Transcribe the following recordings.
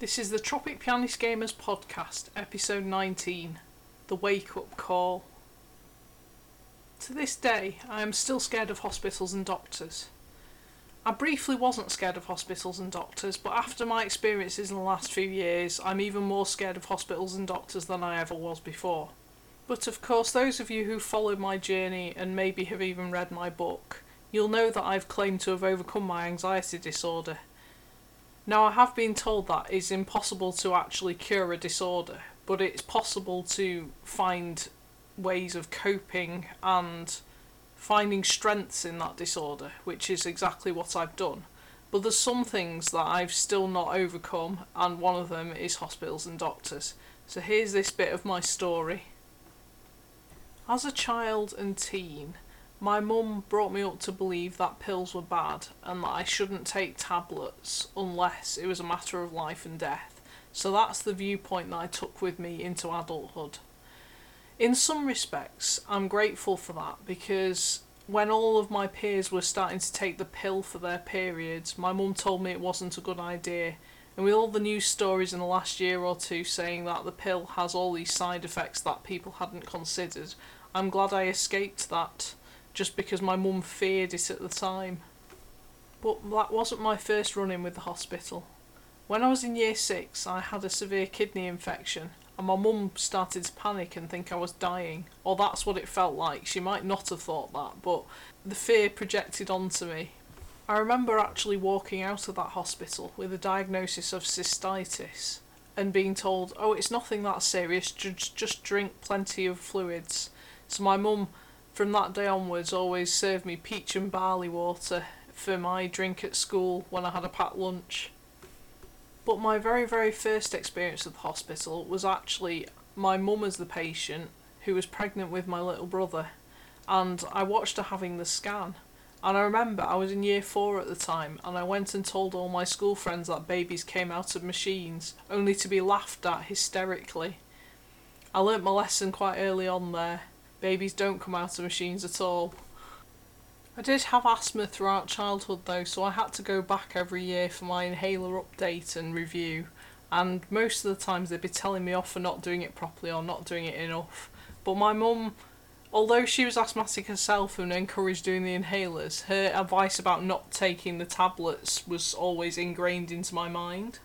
This is the Tropic Pianist Gamers podcast, episode 19 The Wake Up Call. To this day, I am still scared of hospitals and doctors. I briefly wasn't scared of hospitals and doctors, but after my experiences in the last few years, I'm even more scared of hospitals and doctors than I ever was before. But of course, those of you who followed my journey and maybe have even read my book, you'll know that I've claimed to have overcome my anxiety disorder. Now, I have been told that it's impossible to actually cure a disorder, but it's possible to find ways of coping and finding strengths in that disorder, which is exactly what I've done. But there's some things that I've still not overcome, and one of them is hospitals and doctors. So here's this bit of my story. As a child and teen, my mum brought me up to believe that pills were bad and that I shouldn't take tablets unless it was a matter of life and death. So that's the viewpoint that I took with me into adulthood. In some respects, I'm grateful for that because when all of my peers were starting to take the pill for their periods, my mum told me it wasn't a good idea. And with all the news stories in the last year or two saying that the pill has all these side effects that people hadn't considered, I'm glad I escaped that just because my mum feared it at the time. But that wasn't my first run in with the hospital. When I was in year six, I had a severe kidney infection, and my mum started to panic and think I was dying. Or that's what it felt like. She might not have thought that, but the fear projected onto me. I remember actually walking out of that hospital with a diagnosis of cystitis and being told, oh, it's nothing that serious, just, just drink plenty of fluids. So my mum from that day onwards always served me peach and barley water for my drink at school when I had a packed lunch. But my very, very first experience at the hospital was actually my mum as the patient who was pregnant with my little brother, and I watched her having the scan. And I remember I was in year four at the time, and I went and told all my school friends that babies came out of machines, only to be laughed at hysterically. I learnt my lesson quite early on there, Babies don't come out of machines at all. I did have asthma throughout childhood though, so I had to go back every year for my inhaler update and review. And most of the times they'd be telling me off for not doing it properly or not doing it enough. But my mum, although she was asthmatic herself and encouraged doing the inhalers, her advice about not taking the tablets was always ingrained into my mind.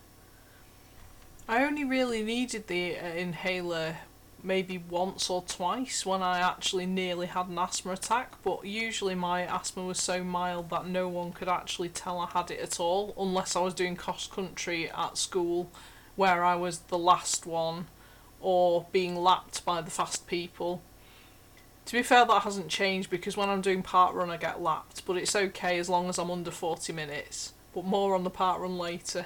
I only really needed the uh, inhaler maybe once or twice when I actually nearly had an asthma attack, but usually my asthma was so mild that no one could actually tell I had it at all, unless I was doing cross country at school where I was the last one or being lapped by the fast people. To be fair, that hasn't changed because when I'm doing park run, I get lapped, but it's okay as long as I'm under 40 minutes. But more on the park run later.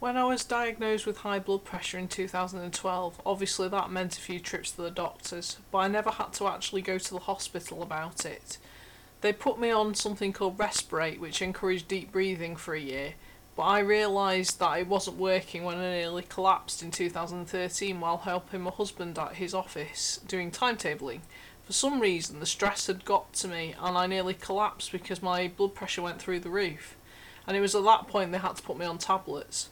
When I was diagnosed with high blood pressure in 2012, obviously that meant a few trips to the doctors, but I never had to actually go to the hospital about it. They put me on something called RESPeRATE, which encouraged deep breathing for a year, but I realised that it wasn't working when I nearly collapsed in 2013 while helping my husband at his office doing timetabling. For some reason, the stress had got to me and I nearly collapsed because my blood pressure went through the roof. And it was at that point they had to put me on tablets.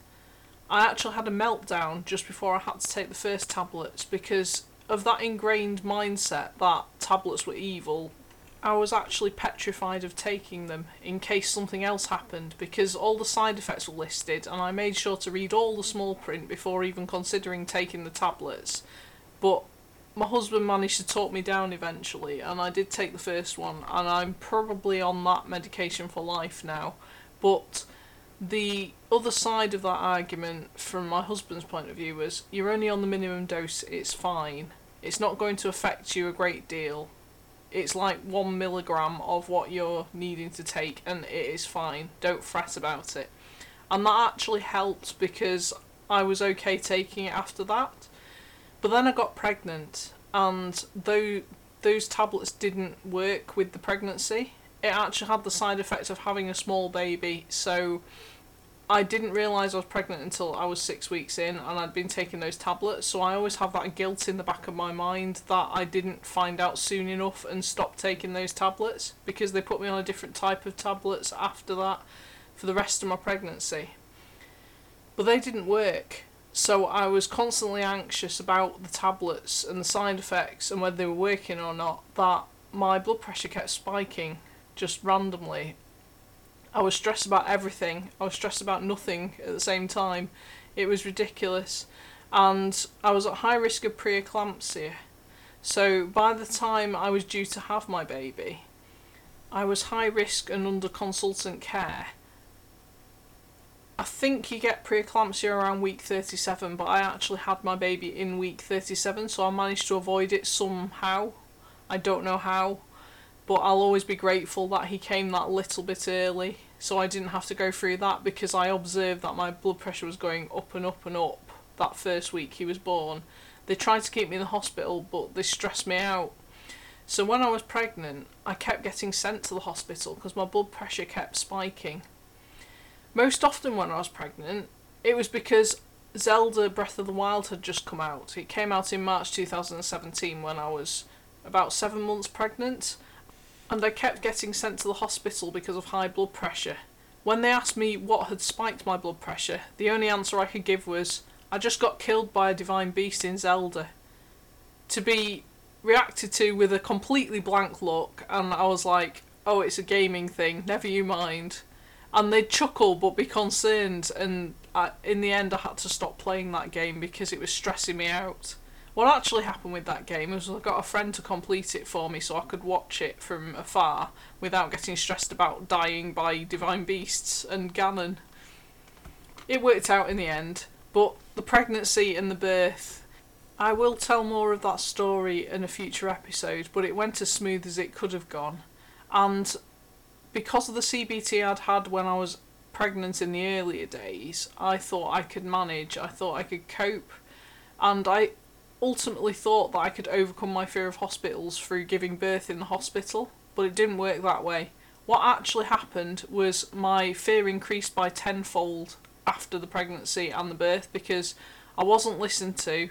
I actually had a meltdown just before I had to take the first tablets because of that ingrained mindset that tablets were evil. I was actually petrified of taking them in case something else happened because all the side effects were listed and I made sure to read all the small print before even considering taking the tablets. But my husband managed to talk me down eventually and I did take the first one and I'm probably on that medication for life now. But the other side of that argument from my husband's point of view was you're only on the minimum dose, it's fine. It's not going to affect you a great deal. It's like one milligram of what you're needing to take, and it is fine. Don't fret about it. And that actually helped because I was okay taking it after that. But then I got pregnant, and though those tablets didn't work with the pregnancy, it actually had the side effect of having a small baby. So I didn't realise I was pregnant until I was six weeks in and I'd been taking those tablets. So I always have that guilt in the back of my mind that I didn't find out soon enough and stop taking those tablets because they put me on a different type of tablets after that for the rest of my pregnancy. But they didn't work. So I was constantly anxious about the tablets and the side effects and whether they were working or not, that my blood pressure kept spiking just randomly. I was stressed about everything. I was stressed about nothing at the same time. It was ridiculous. And I was at high risk of preeclampsia. So by the time I was due to have my baby, I was high risk and under consultant care. I think you get preeclampsia around week 37, but I actually had my baby in week 37, so I managed to avoid it somehow. I don't know how, but I'll always be grateful that he came that little bit early, so I didn't have to go through that because I observed that my blood pressure was going up and up and up that first week he was born. They tried to keep me in the hospital, but they stressed me out. So when I was pregnant, I kept getting sent to the hospital because my blood pressure kept spiking. Most often when I was pregnant, it was because Zelda Breath of the Wild had just come out. It came out in March 2017 when I was about seven months pregnant, and I kept getting sent to the hospital because of high blood pressure. When they asked me what had spiked my blood pressure, the only answer I could give was, I just got killed by a divine beast in Zelda. To be reacted to with a completely blank look, and I was like, oh, it's a gaming thing, never you mind and they'd chuckle but be concerned and I, in the end I had to stop playing that game because it was stressing me out. What actually happened with that game was I got a friend to complete it for me so I could watch it from afar without getting stressed about dying by divine beasts and Ganon. It worked out in the end, but the pregnancy and the birth I will tell more of that story in a future episode, but it went as smooth as it could have gone. And because of the CBT I'd had when I was pregnant in the earlier days, I thought I could manage, I thought I could cope, and I ultimately thought that I could overcome my fear of hospitals through giving birth in the hospital, but it didn't work that way. What actually happened was my fear increased by tenfold after the pregnancy and the birth because I wasn't listened to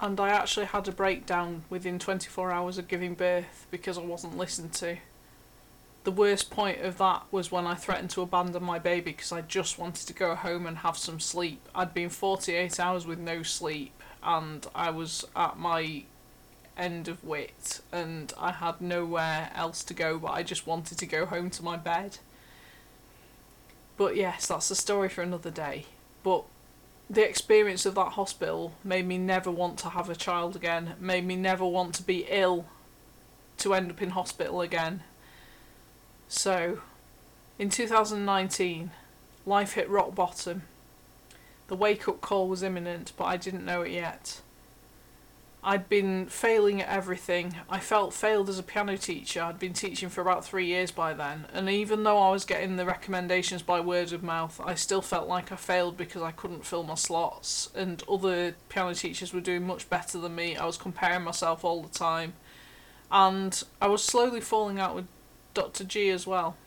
and I actually had a breakdown within 24 hours of giving birth because I wasn't listened to the worst point of that was when I threatened to abandon my baby because I just wanted to go home and have some sleep. I'd been 48 hours with no sleep and I was at my end of wit and I had nowhere else to go but I just wanted to go home to my bed. But yes, that's a story for another day. But the experience of that hospital made me never want to have a child again, made me never want to be ill to end up in hospital again so, in 2019, life hit rock bottom. The wake up call was imminent, but I didn't know it yet. I'd been failing at everything. I felt failed as a piano teacher. I'd been teaching for about three years by then, and even though I was getting the recommendations by word of mouth, I still felt like I failed because I couldn't fill my slots, and other piano teachers were doing much better than me. I was comparing myself all the time, and I was slowly falling out with Dr. G as well.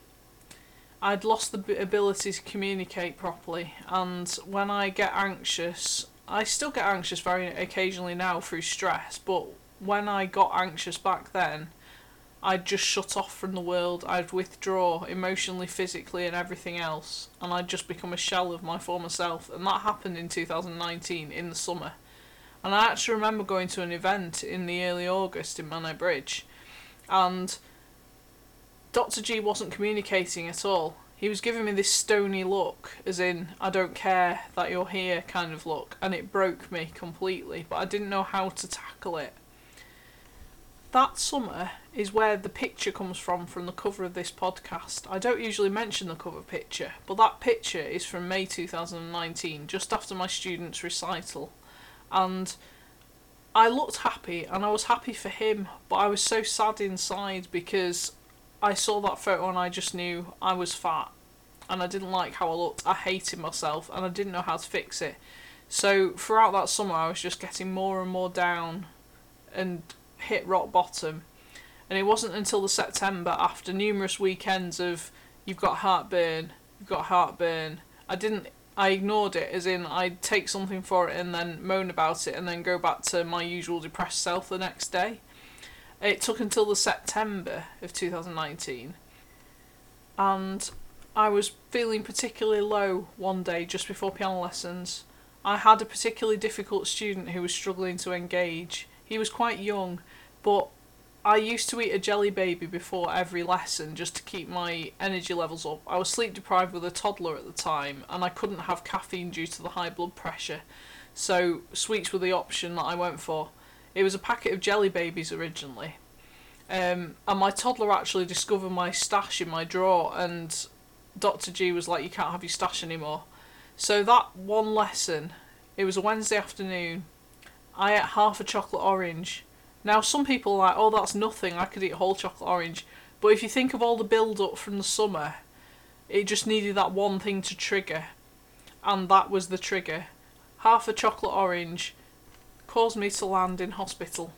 I'd lost the ability to communicate properly, and when I get anxious, I still get anxious very occasionally now through stress, but when I got anxious back then, I'd just shut off from the world, I'd withdraw emotionally, physically, and everything else, and I'd just become a shell of my former self, and that happened in 2019 in the summer. And I actually remember going to an event in the early August in Menai Bridge, and Dr. G wasn't communicating at all. He was giving me this stony look, as in, I don't care that you're here kind of look, and it broke me completely, but I didn't know how to tackle it. That summer is where the picture comes from from the cover of this podcast. I don't usually mention the cover picture, but that picture is from May 2019, just after my student's recital. And I looked happy, and I was happy for him, but I was so sad inside because I saw that photo and I just knew I was fat and I didn't like how I looked. I hated myself and I didn't know how to fix it. So throughout that summer, I was just getting more and more down and hit rock bottom. And it wasn't until the September, after numerous weekends of you've got heartburn, you've got heartburn, I didn't. I ignored it, as in I'd take something for it and then moan about it, and then go back to my usual depressed self the next day. It took until the September of 2019, and I was feeling particularly low one day just before piano lessons, I had a particularly difficult student who was struggling to engage. He was quite young, but I used to eat a jelly baby before every lesson just to keep my energy levels up. I was sleep deprived with a toddler at the time, and I couldn't have caffeine due to the high blood pressure, so sweets were the option that I went for. It was a packet of jelly babies originally. Um, and my toddler actually discovered my stash in my drawer, and Dr. G was like, You can't have your stash anymore. So that one lesson, it was a Wednesday afternoon, I ate half a chocolate orange. Now, some people are like, Oh, that's nothing, I could eat a whole chocolate orange. But if you think of all the build up from the summer, it just needed that one thing to trigger. And that was the trigger. Half a chocolate orange caused me to land in hospital.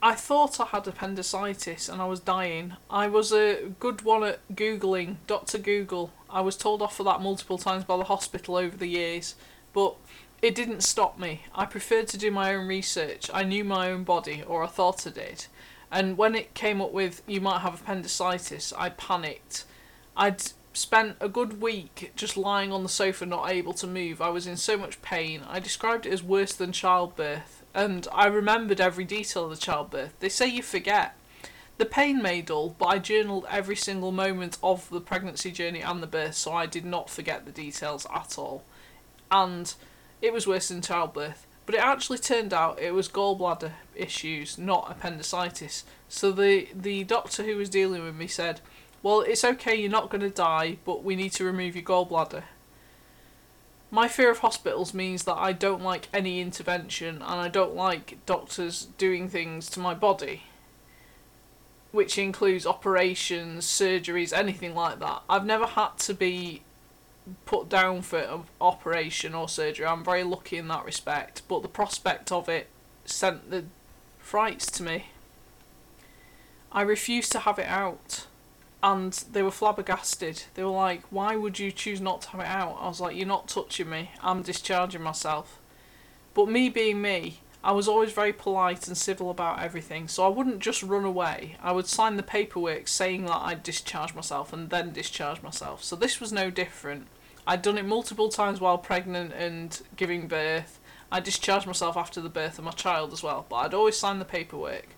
I thought I had appendicitis and I was dying. I was a good one at Googling, Dr. Google. I was told off for that multiple times by the hospital over the years, but it didn't stop me. I preferred to do my own research. I knew my own body, or I thought I did. And when it came up with you might have appendicitis, I panicked. I'd spent a good week just lying on the sofa, not able to move. I was in so much pain. I described it as worse than childbirth and I remembered every detail of the childbirth. They say you forget. The pain may dull, but I journaled every single moment of the pregnancy journey and the birth, so I did not forget the details at all. And it was worse than childbirth. But it actually turned out it was gallbladder issues, not appendicitis. So the, the doctor who was dealing with me said, Well, it's okay, you're not going to die, but we need to remove your gallbladder. My fear of hospitals means that I don't like any intervention and I don't like doctors doing things to my body, which includes operations, surgeries, anything like that. I've never had to be put down for an operation or surgery. I'm very lucky in that respect, but the prospect of it sent the frights to me. I refused to have it out and they were flabbergasted. They were like, "Why would you choose not to have it out?" I was like, "You're not touching me. I'm discharging myself." But me being me, I was always very polite and civil about everything, so I wouldn't just run away. I would sign the paperwork saying that I'd discharge myself and then discharge myself. So this was no different. I'd done it multiple times while pregnant and giving birth. I discharged myself after the birth of my child as well, but I'd always sign the paperwork.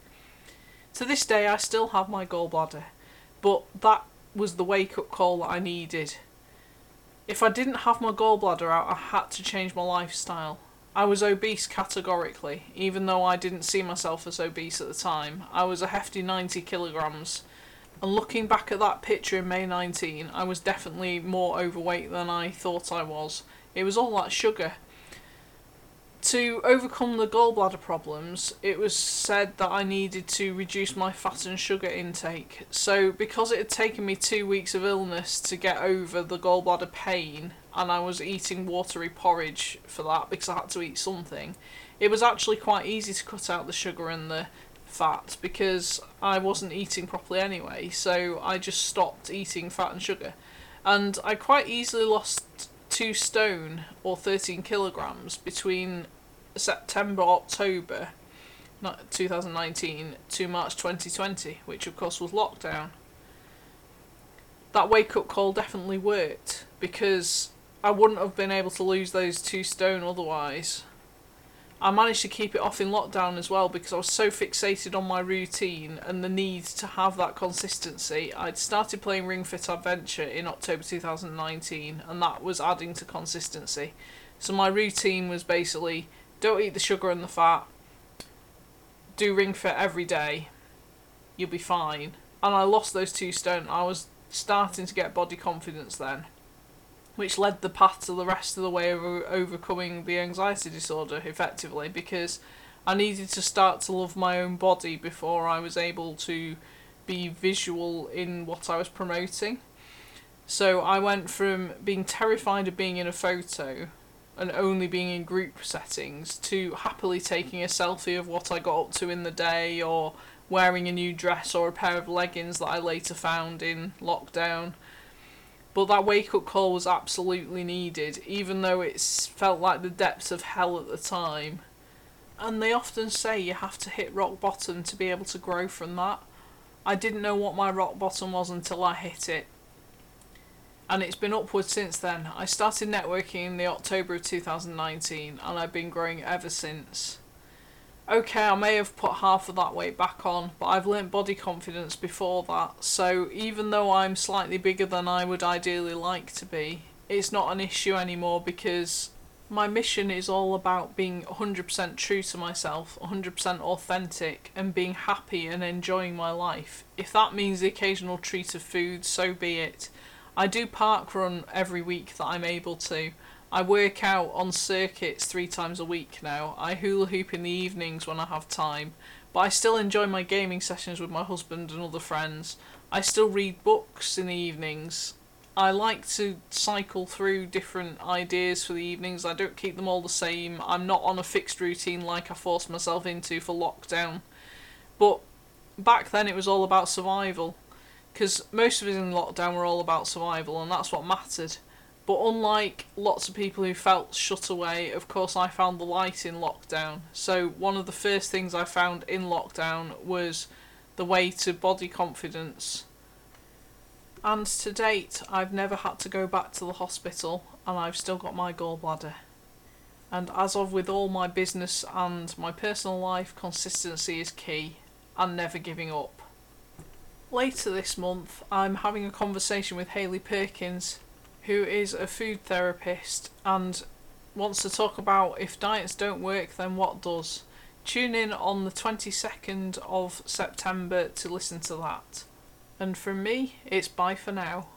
To this day, I still have my gallbladder. But that was the wake up call that I needed. If I didn't have my gallbladder out, I had to change my lifestyle. I was obese categorically, even though I didn't see myself as obese at the time. I was a hefty 90 kilograms. And looking back at that picture in May 19, I was definitely more overweight than I thought I was. It was all that sugar to overcome the gallbladder problems, it was said that I needed to reduce my fat and sugar intake. So, because it had taken me two weeks of illness to get over the gallbladder pain, and I was eating watery porridge for that because I had to eat something, it was actually quite easy to cut out the sugar and the fat because I wasn't eating properly anyway. So, I just stopped eating fat and sugar. And I quite easily lost two stone or 13 kilograms between September, October 2019 to March 2020, which of course was lockdown. That wake up call definitely worked because I wouldn't have been able to lose those two stone otherwise. I managed to keep it off in lockdown as well because I was so fixated on my routine and the need to have that consistency. I'd started playing Ring Fit Adventure in October 2019 and that was adding to consistency. So my routine was basically don't eat the sugar and the fat, do Ring Fit every day, you'll be fine. And I lost those two stone. I was starting to get body confidence then which led the path to the rest of the way of overcoming the anxiety disorder effectively because I needed to start to love my own body before I was able to be visual in what I was promoting. So I went from being terrified of being in a photo and only being in group settings to happily taking a selfie of what I got up to in the day or wearing a new dress or a pair of leggings that I later found in lockdown but that wake up call was absolutely needed, even though it felt like the depths of hell at the time. And they often say you have to hit rock bottom to be able to grow from that. I didn't know what my rock bottom was until I hit it. and it's been upward since then. I started networking in the October of 2019 and I've been growing ever since. Okay, I may have put half of that weight back on, but I've learnt body confidence before that, so even though I'm slightly bigger than I would ideally like to be, it's not an issue anymore because my mission is all about being 100% true to myself, 100% authentic, and being happy and enjoying my life. If that means the occasional treat of food, so be it. I do park run every week that I'm able to. I work out on circuits three times a week now. I hula hoop in the evenings when I have time, but I still enjoy my gaming sessions with my husband and other friends. I still read books in the evenings. I like to cycle through different ideas for the evenings. I don't keep them all the same. I'm not on a fixed routine like I forced myself into for lockdown. But back then it was all about survival because most of us in lockdown were all about survival and that's what mattered. But unlike lots of people who felt shut away, of course, I found the light in lockdown. So, one of the first things I found in lockdown was the way to body confidence. And to date, I've never had to go back to the hospital, and I've still got my gallbladder. And as of with all my business and my personal life, consistency is key, and never giving up. Later this month, I'm having a conversation with Hayley Perkins, who is a food therapist and wants to talk about if diets don't work, then what does. Tune in on the 22nd of September to listen to that. And from me, it's bye for now.